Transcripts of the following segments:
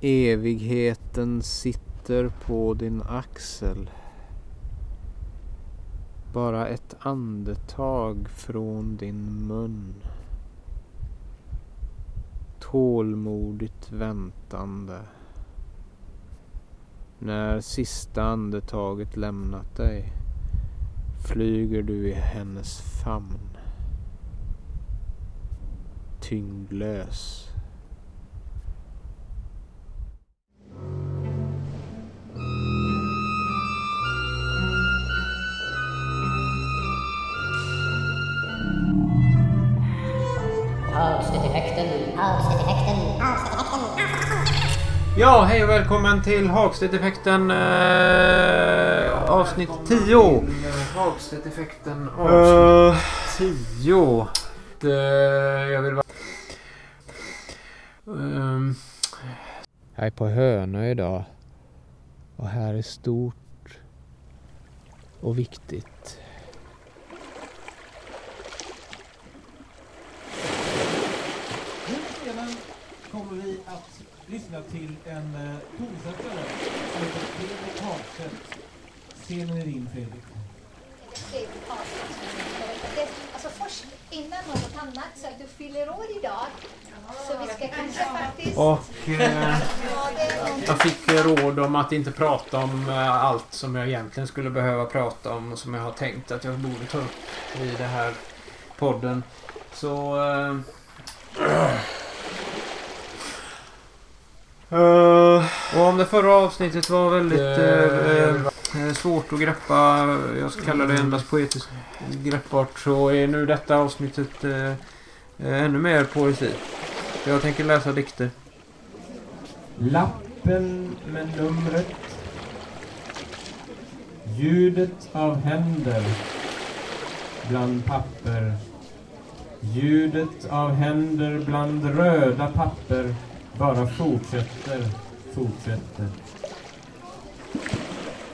Evigheten sitter på din axel. Bara ett andetag från din mun. Tålmodigt väntande. När sista andetaget lämnat dig flyger du i hennes famn. Tyngdlös. Ja, hej och välkommen till Hagstedt-effekten eh, avsnitt 10. Hagstedt-effekten avsnitt 10. Eh, jag vill bara... Ehm, jag är på Hönö idag. Och här är stort och viktigt. Kommer vi att lyssna till en uh, tonsättare som heter Fredrik Hagstedt. Scenen är din Fredrik. Fredrik. Det- Alltså först innan något annat så att du fyller år idag. Så vi ska kanske faktiskt... Och eh, jag fick råd om att inte prata om eh, allt som jag egentligen skulle behöva prata om och som jag har tänkt att jag borde ta upp i det här podden. Så... Eh, och om det förra avsnittet var väldigt eh, eh, svårt att greppa, jag ska kalla det endast poetiskt greppbart, så är nu detta avsnittet eh, eh, ännu mer poesi. Jag tänker läsa dikter. Lappen med numret. Ljudet av händer bland papper. Ljudet av händer bland röda papper bara fortsätter, fortsätter.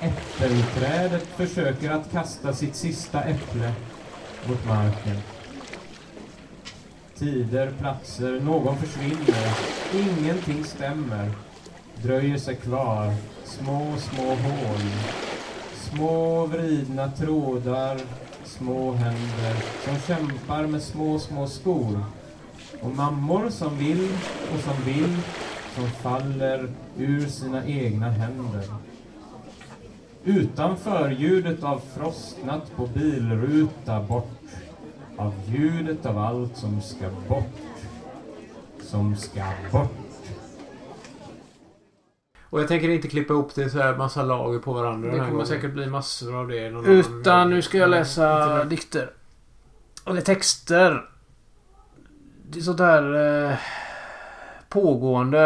Äppelträdet försöker att kasta sitt sista äpple mot marken. Tider, platser, någon försvinner. Ingenting stämmer. Dröjer sig kvar. Små, små hål. Små vridna trådar. Små händer som kämpar med små, små skor. Och mammor som vill och som vill som faller ur sina egna händer. Utanför ljudet av frostnat på bilruta bort. Av ljudet av allt som ska bort. Som ska bort. Och jag tänker inte klippa ihop det så här massa lager på varandra. Det kommer säkert bli massor av det. någon Utan annan- nu ska jag läsa Inte- dikter. Eller texter. Det sånt där eh, pågående.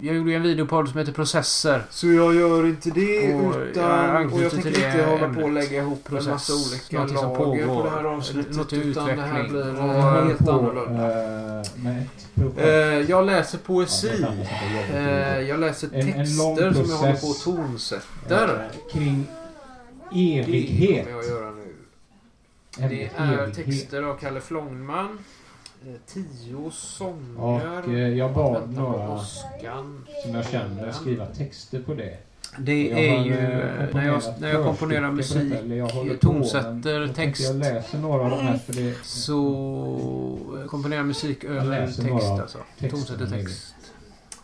Jag gjorde en videopodd som heter Processer. Så jag gör inte det Och jag utan... anknyter Och jag tänker det inte hålla på och lägga ihop en Process. massa olika Någonting som lager på pågår. det här avsnittet. Något utan det här blir Och- helt på, annorlunda. eh. Eh, jag läser poesi. det att jag jag läser En- en texter som jag håller på och tonsätter. Kring Det evighet. kommer jag göra nu. Det är evighet. texter av Kalle Flångman. Eh, Tio sånger. Och eh, jag bad på några som jag känner skriva texter på det. Det är har, ju eh, när jag, när jag komponerar på musik, jag håller på, tonsätter tänkte text. Jag läser några av de här för det Så jag komponerar musik över text alltså. texter Tonsätter text.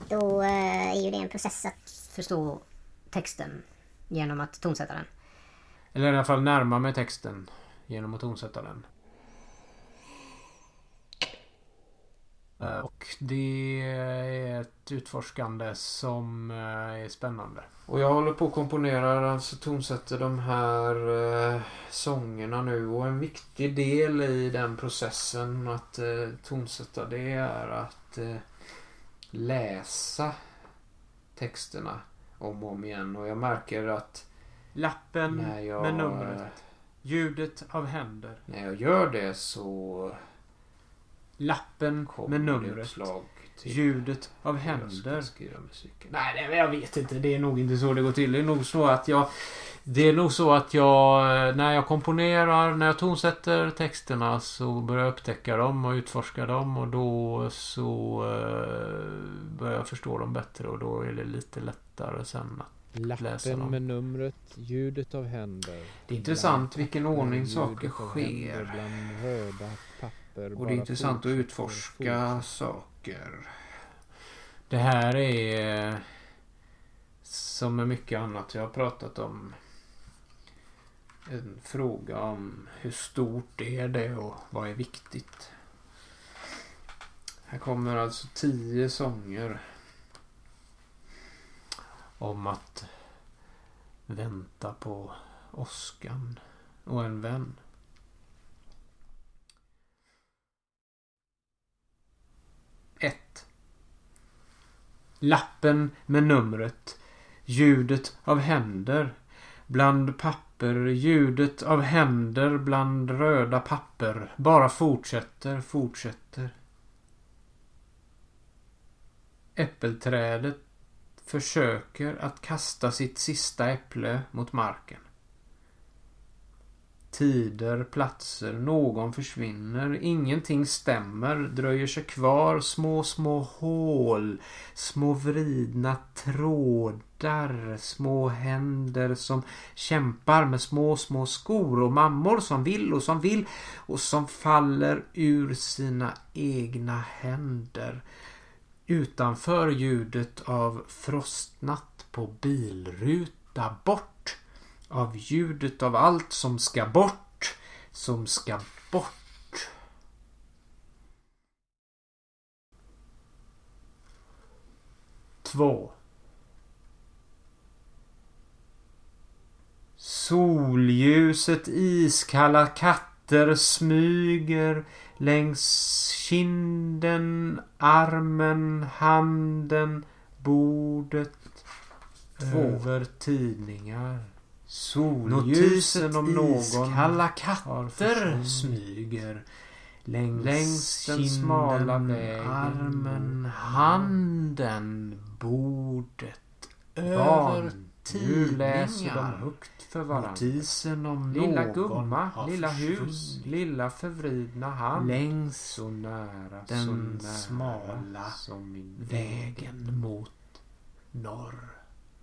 Då är ju det en process att förstå texten genom att tonsätta den. Eller i alla fall närma mig texten genom att tonsätta den. Och det är ett utforskande som eh, är spännande. Och jag håller på och komponerar, alltså tonsätter de här eh, sångerna nu. Och en viktig del i den processen att eh, tonsätta det är att eh, läsa texterna om och om igen. Och jag märker att Lappen jag, med numret. Ljudet av händer. när jag gör det så Lappen kommer med numret. Ljudet av händer. Nej, jag vet inte. Det är nog inte så det går till. Det är nog så att jag... Det är nog så att jag... När jag komponerar, när jag tonsätter texterna så börjar jag upptäcka dem och utforska dem och då så... eh, börjar jag förstå dem bättre och då är det lite lättare sen att läsa Lappen dem. med numret, ljudet av händer. Det är intressant vilken ordning saker sker. Och det är intressant att utforska saker. Det här är som med mycket annat jag har pratat om. En fråga om hur stort är det och vad är viktigt. Här kommer alltså tio sånger. Om att vänta på åskan och en vän. Ett. Lappen med numret. Ljudet av händer. Bland papper. Ljudet av händer bland röda papper. Bara fortsätter, fortsätter. Äppelträdet försöker att kasta sitt sista äpple mot marken. Tider, platser, någon försvinner, ingenting stämmer, dröjer sig kvar, små, små hål, små vridna trådar, små händer som kämpar med små, små skor och mammor som vill och som vill och som faller ur sina egna händer. Utanför ljudet av frostnatt på bilruta bort av ljudet av allt som ska bort, som ska bort. Två. Solljuset iskalla katter smyger längs kinden, armen, handen, bordet, över tidningar. Solljusen om någon iskalla katter smyger längs, längs den kinden, smala vägen, armen, handen, bordet, över tidningar. Nu läser de högt för varandra. Notisen om lilla gumma, lilla hus, lilla förvridna hand. Längs så nära, den så nära, smala vägen mot norr.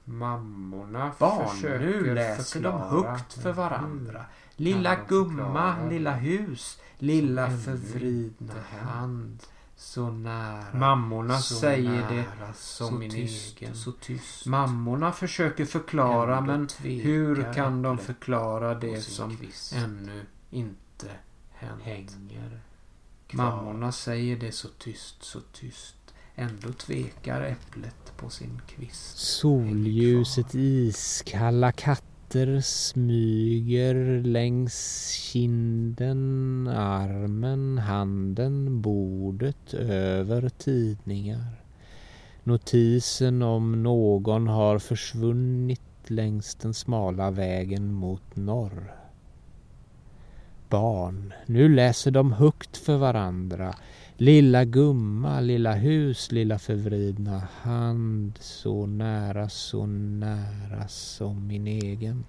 Mammorna Barn, försöker nu läser de högt för varandra. Lilla gumma, lilla hus, lilla förvridna hand. Så nära. Mammorna så säger nära, det som min tyst, egen. Så tyst. Mammorna försöker förklara men hur kan de förklara det som kvist. ännu inte hänt? Hänger Mammorna säger det så tyst, så tyst. Ändå tvekar äpplet på sin kvist. Solljuset iskalla katter smyger längs kinden, armen, handen, bordet, över tidningar. Notisen om någon har försvunnit längs den smala vägen mot norr. Barn, nu läser de högt för varandra. Lilla gumma, lilla hus, lilla förvridna hand så nära, så nära som min egen.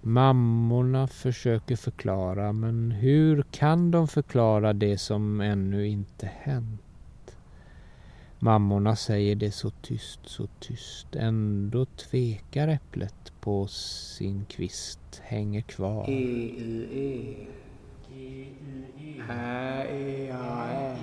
Mammorna försöker förklara men hur kan de förklara det som ännu inte hänt? Mammorna säger det så tyst, så tyst. Ändå tvekar äpplet på sin kvist, hänger kvar. E, -e E. Ä, E, A, Ä.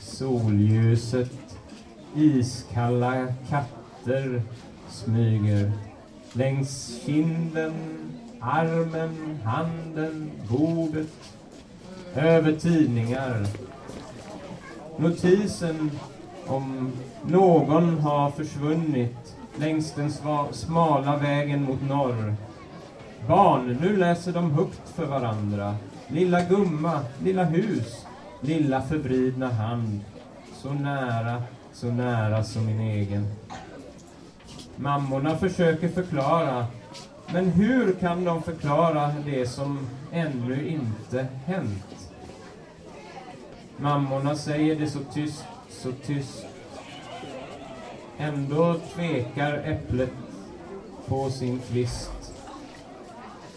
Solljuset, iskalla katter smyger längs kinden, armen, handen, bordet, över tidningar. Notisen om någon har försvunnit längs den smala vägen mot norr. Barn, nu läser de högt för varandra. Lilla gumma, lilla hus, lilla förvridna hand. Så nära, så nära som min egen. Mammorna försöker förklara, men hur kan de förklara det som ännu inte hänt? Mammorna säger det så tyst, så tyst. Ändå tvekar äpplet på sin kvist.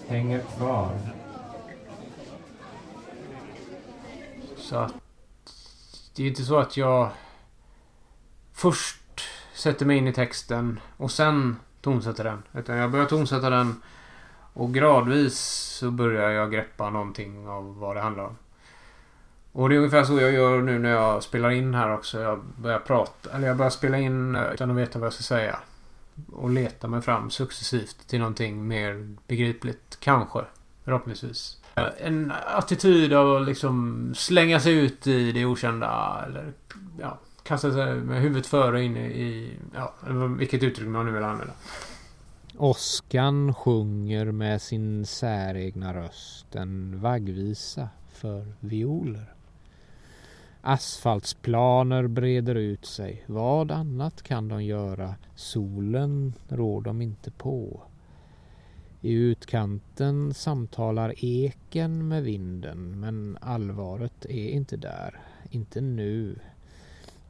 Hänger kvar. Så att det är inte så att jag först sätter mig in i texten och sen tonsätter den. Utan jag börjar tonsätta den och gradvis så börjar jag greppa någonting av vad det handlar om. Och det är ungefär så jag gör nu när jag spelar in här också. Jag börjar prata, eller jag börjar spela in eh, utan att veta vad jag ska säga. Och leta mig fram successivt till någonting mer begripligt. Kanske. Förhoppningsvis. Eh, en attityd av att liksom slänga sig ut i det okända. Eller ja, kasta sig med huvudet före in i... Ja, vilket uttryck man nu vill använda. Åskan sjunger med sin säregna röst en vaggvisa för violer. Asfaltsplaner breder ut sig. Vad annat kan de göra? Solen rår de inte på. I utkanten samtalar eken med vinden men allvaret är inte där. Inte nu.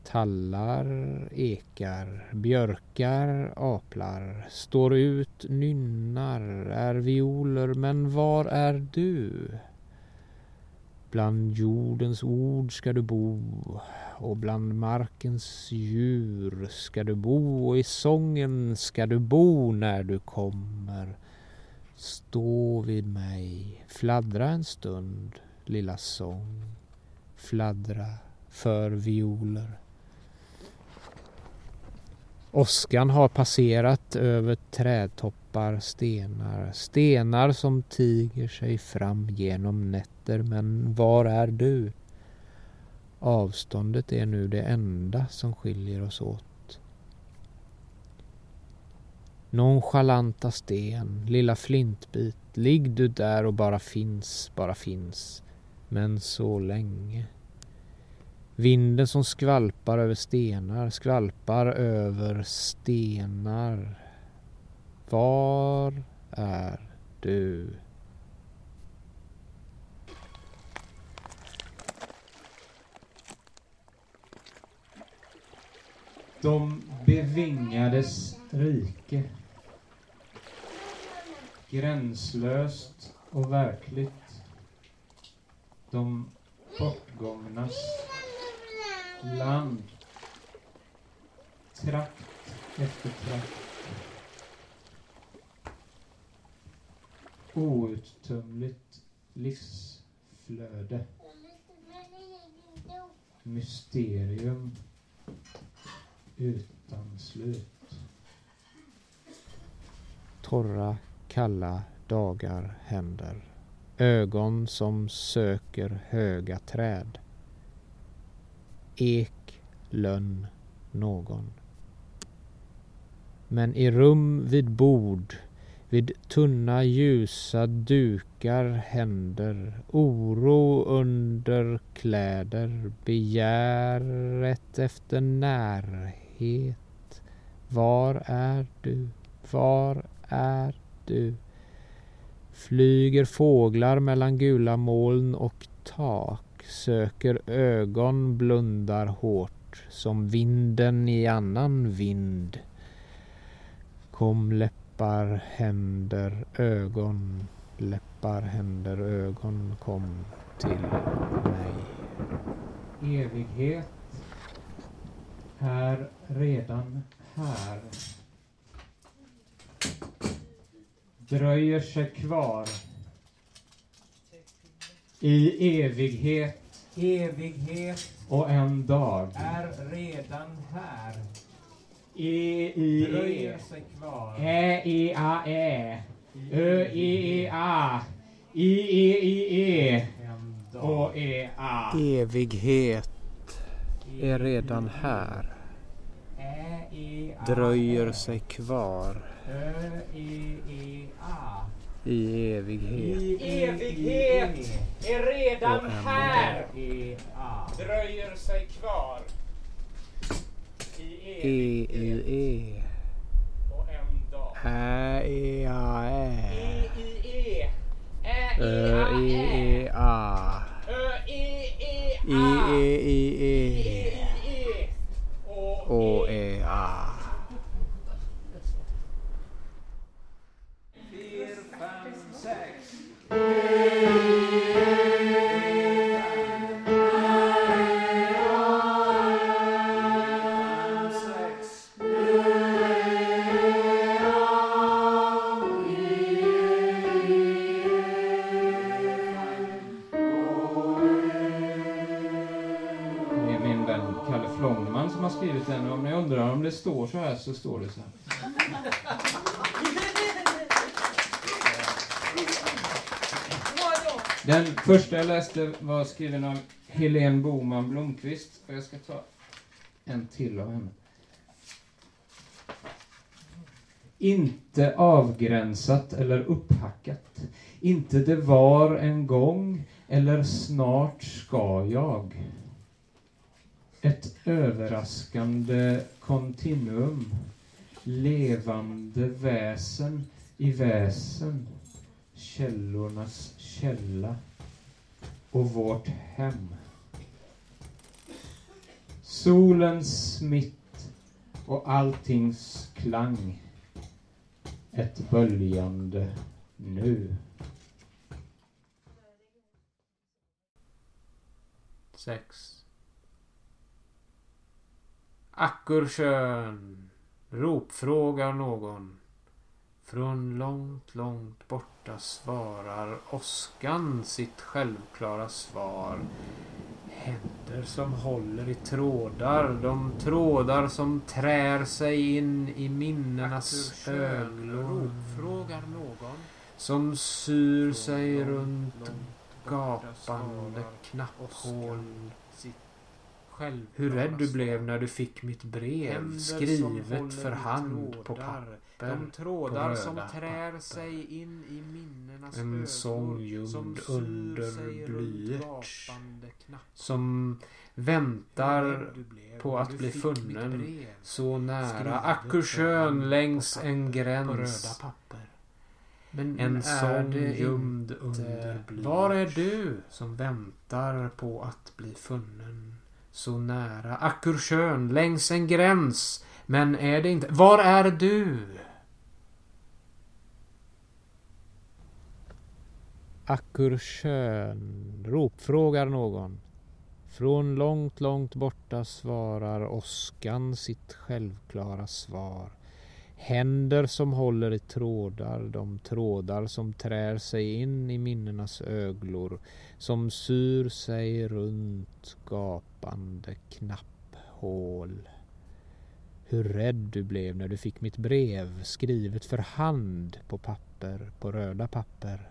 Tallar ekar, björkar aplar, står ut, nynnar, är violer, men var är du? Bland jordens ord ska du bo och bland markens djur ska du bo och i sången ska du bo när du kommer. Stå vid mig, fladdra en stund, lilla sång, fladdra för violer. Åskan har passerat över trädtoppar, stenar, stenar som tiger sig fram genom nätter. Men var är du? Avståndet är nu det enda som skiljer oss åt. Nonchalanta sten, lilla flintbit, ligg du där och bara finns, bara finns. Men så länge. Vinden som skvalpar över stenar, skvalpar över stenar. Var är du? De bevingades rike. Gränslöst och verkligt. De bortgångnas land. Trakt efter trakt. Outtömligt livsflöde. Mysterium utan slut. Torra, kalla dagar händer. Ögon som söker höga träd ek, lönn, någon. Men i rum vid bord, vid tunna ljusa dukar händer, oro under kläder, begäret efter närhet. Var är du? Var är du? Flyger fåglar mellan gula moln och tak söker ögon blundar hårt som vinden i annan vind. Kom läppar, händer, ögon, läppar, händer, ögon kom till mig. Evighet är redan här. Dröjer sig kvar i evighet. Evighet och en dag. är redan här. E, I, E. sig kvar. Ä, E, A, Ä. Ö, E, E, A. I, E, I, E. Å, E, A. Evighet är redan här, E, dröjer sig kvar Ö, E, E, A. i evighet. Evighet är redan här. E. Dröjer sig kvar. I E, I, E. Och en dag. Ä, E, A, Ä. I, E. Ä, E, E, A. Ö, E, E, I, E, I, E. så står det så här. Den första jag läste var skriven av Helene Boman Blomqvist och jag ska ta en till av henne. Inte avgränsat eller upphackat. Inte det var en gång eller snart ska jag. Ett överraskande kontinuum. Levande väsen i väsen. Källornas källa. Och vårt hem. Solens mitt och alltings klang. Ett böljande nu. Sex. Ackursjön. Ropfrågar någon. Från långt, långt borta svarar åskan sitt självklara svar. Händer som håller i trådar, de trådar som trär sig in i minnenas öglor. Frågar någon. Som syr sig runt gapande knapphål. Hur rädd du blev när du fick mitt brev skrivet för hand på papper. De trådar som trär sig in i minnenas En sång gömd under blyerts. Som väntar på att bli funnen så nära Ackursjön längs en gräns. Men en sång gömd under blyerts. Var är du som väntar på att bli funnen? Så nära Ackursjön längs en gräns. Men är det inte... Var är du? Ackursjön, ropfrågar någon. Från långt, långt borta svarar åskan sitt självklara svar. Händer som håller i trådar, de trådar som trär sig in i minnenas öglor, som syr sig runt gapande knapphål. Hur rädd du blev när du fick mitt brev, skrivet för hand på papper, på röda papper.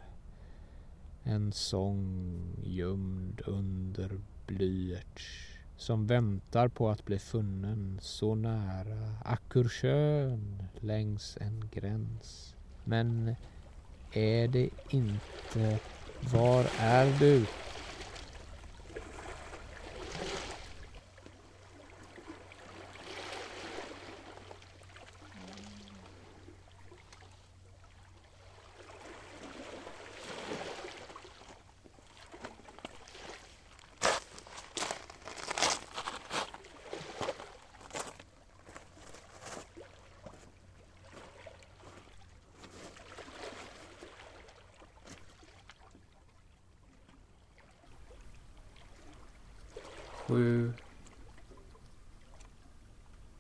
En sång gömd under blyerts som väntar på att bli funnen så nära Ackursjön längs en gräns. Men är det inte Var är du? Sju.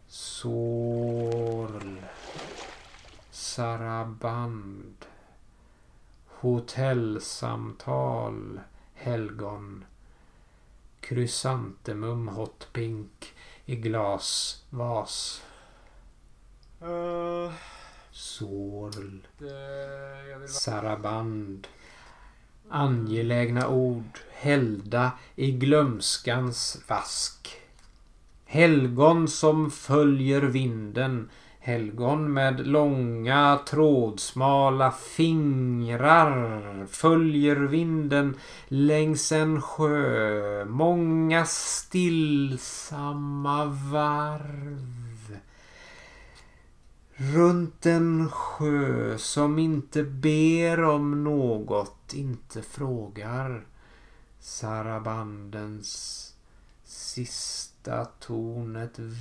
Sorl. Saraband. Hotellsamtal. Helgon. Krysantemum hot pink i glasvas. Uh, Sorl. jag vill Saraband. Angelägna ord hällda i glömskans vask. Helgon som följer vinden. Helgon med långa trådsmala fingrar följer vinden längs en sjö. Många stillsamma varv. Runt en sjö som inte ber om något, inte frågar. Sarabandens sista ton ett v-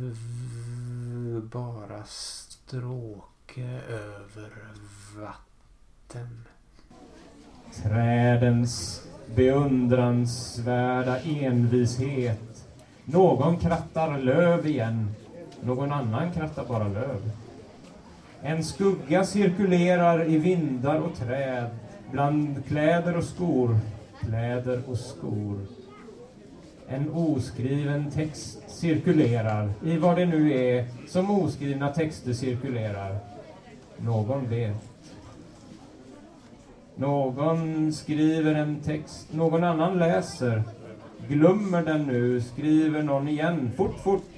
v- v- bara stråke över vatten. Trädens beundransvärda envishet. Någon krattar löv igen, någon annan krattar bara löv. En skugga cirkulerar i vindar och träd, bland kläder och skor, kläder och skor. En oskriven text cirkulerar i vad det nu är som oskrivna texter cirkulerar. Någon vet. Någon skriver en text, någon annan läser. Glömmer den nu, skriver någon igen. Fort, fort.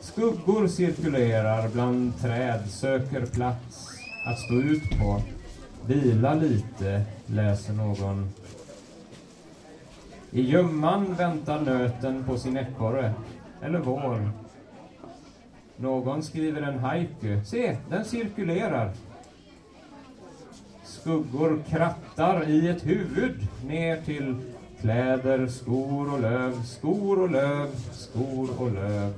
Skuggor cirkulerar bland träd, söker plats att stå ut på. Vila lite, läser någon. I gömman väntar nöten på sin ekorre, eller vår. Någon skriver en haiku. Se, den cirkulerar. Skuggor krattar i ett huvud ner till kläder, skor och löv, skor och löv, skor och löv.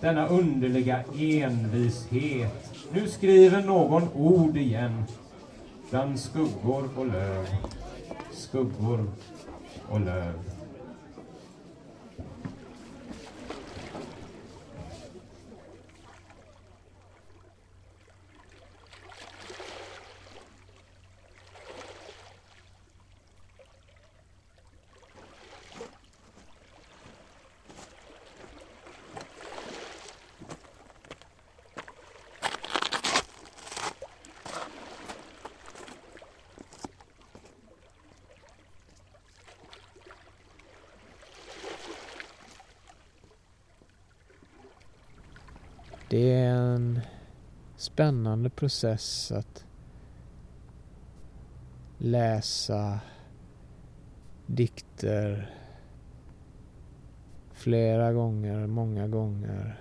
Denna underliga envishet. Nu skriver någon ord igen. Bland skuggor och löv. Skuggor och löv. Det är en spännande process att läsa dikter flera gånger, många gånger.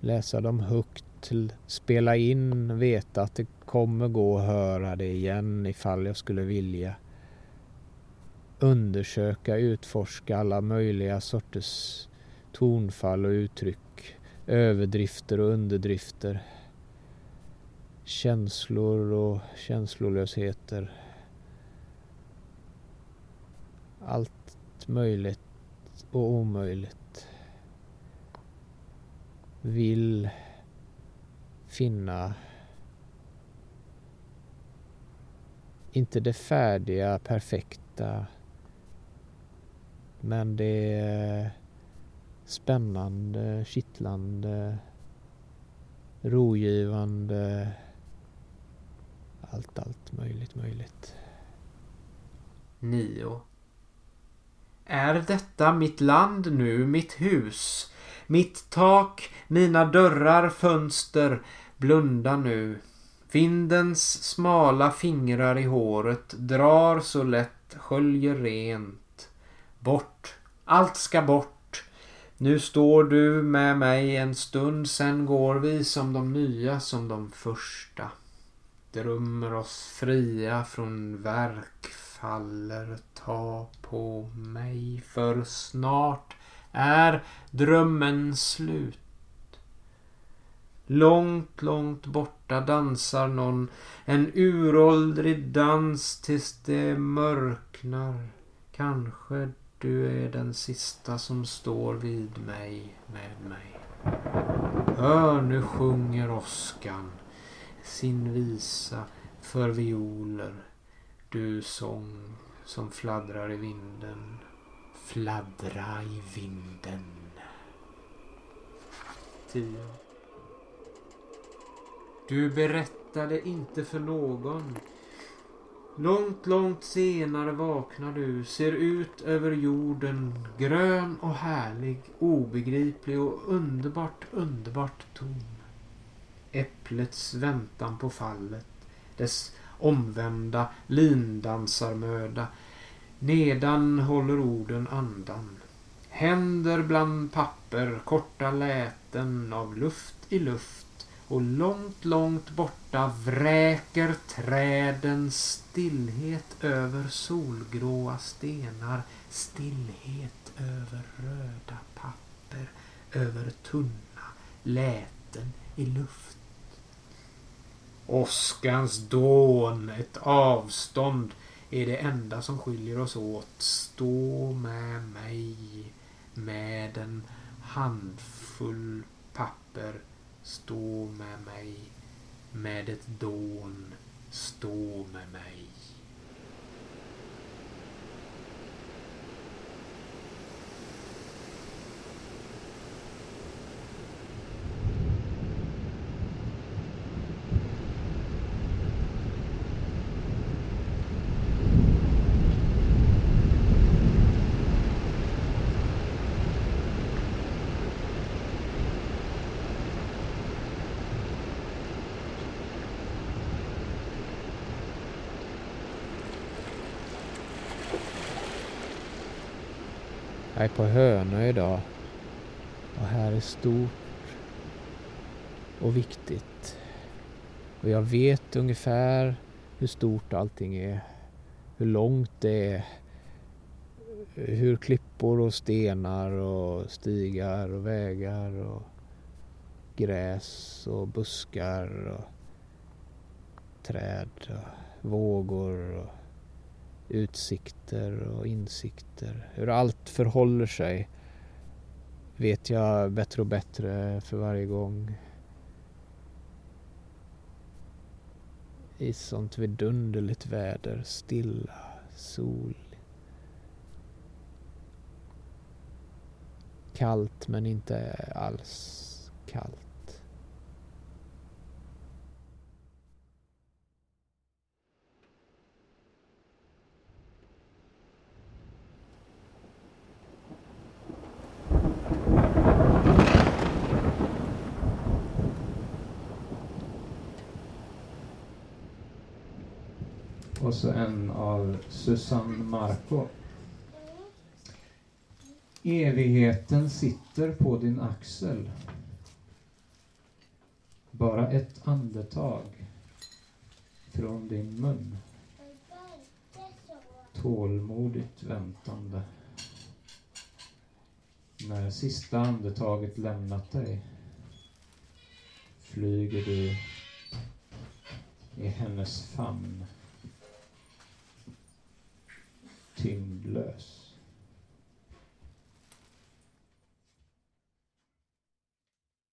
Läsa dem högt, spela in, veta att det kommer gå att höra det igen ifall jag skulle vilja. Undersöka, utforska alla möjliga sorters tonfall och uttryck överdrifter och underdrifter. Känslor och känslolösheter. Allt möjligt och omöjligt. Vill finna inte det färdiga, perfekta men det spännande, kittlande, rogivande. Allt, allt möjligt, möjligt. 9. Är detta mitt land nu, mitt hus? Mitt tak, mina dörrar, fönster, blunda nu. Vindens smala fingrar i håret drar så lätt, sköljer rent. Bort, allt ska bort. Nu står du med mig en stund, sen går vi som de nya, som de första. Drömmer oss fria från verk, faller, ta på mig, för snart är drömmen slut. Långt, långt borta dansar någon en uråldrig dans tills det mörknar. Kanske du är den sista som står vid mig med mig. Hör nu sjunger åskan sin visa för violer. Du sång som fladdrar i vinden. Fladdra i vinden. 10. Du berättade inte för någon Långt, långt senare vaknar du, ser ut över jorden, grön och härlig, obegriplig och underbart, underbart tom. Äpplets väntan på fallet, dess omvända lindansarmöda. Nedan håller orden andan. Händer bland papper, korta läten av luft i luft och långt, långt borta vräker träden stillhet över solgråa stenar, stillhet över röda papper, över tunna läten i luft. Åskans dån, ett avstånd, är det enda som skiljer oss åt. Stå med mig med en handfull papper Stå med mig med ett dån. Stå med mig. Jag är på Hönö idag och här är stort och viktigt. Och jag vet ungefär hur stort allting är. Hur långt det är. Hur klippor och stenar och stigar och vägar och gräs och buskar och träd och vågor och utsikter och insikter. Hur allt förhåller sig vet jag bättre och bättre för varje gång. I sånt vidunderligt väder, stilla, sol. Kallt men inte alls kallt. Och så en av Susanne Marco. Evigheten sitter på din axel. Bara ett andetag från din mun. Tålmodigt väntande. När sista andetaget lämnat dig flyger du i hennes famn tyngdlös.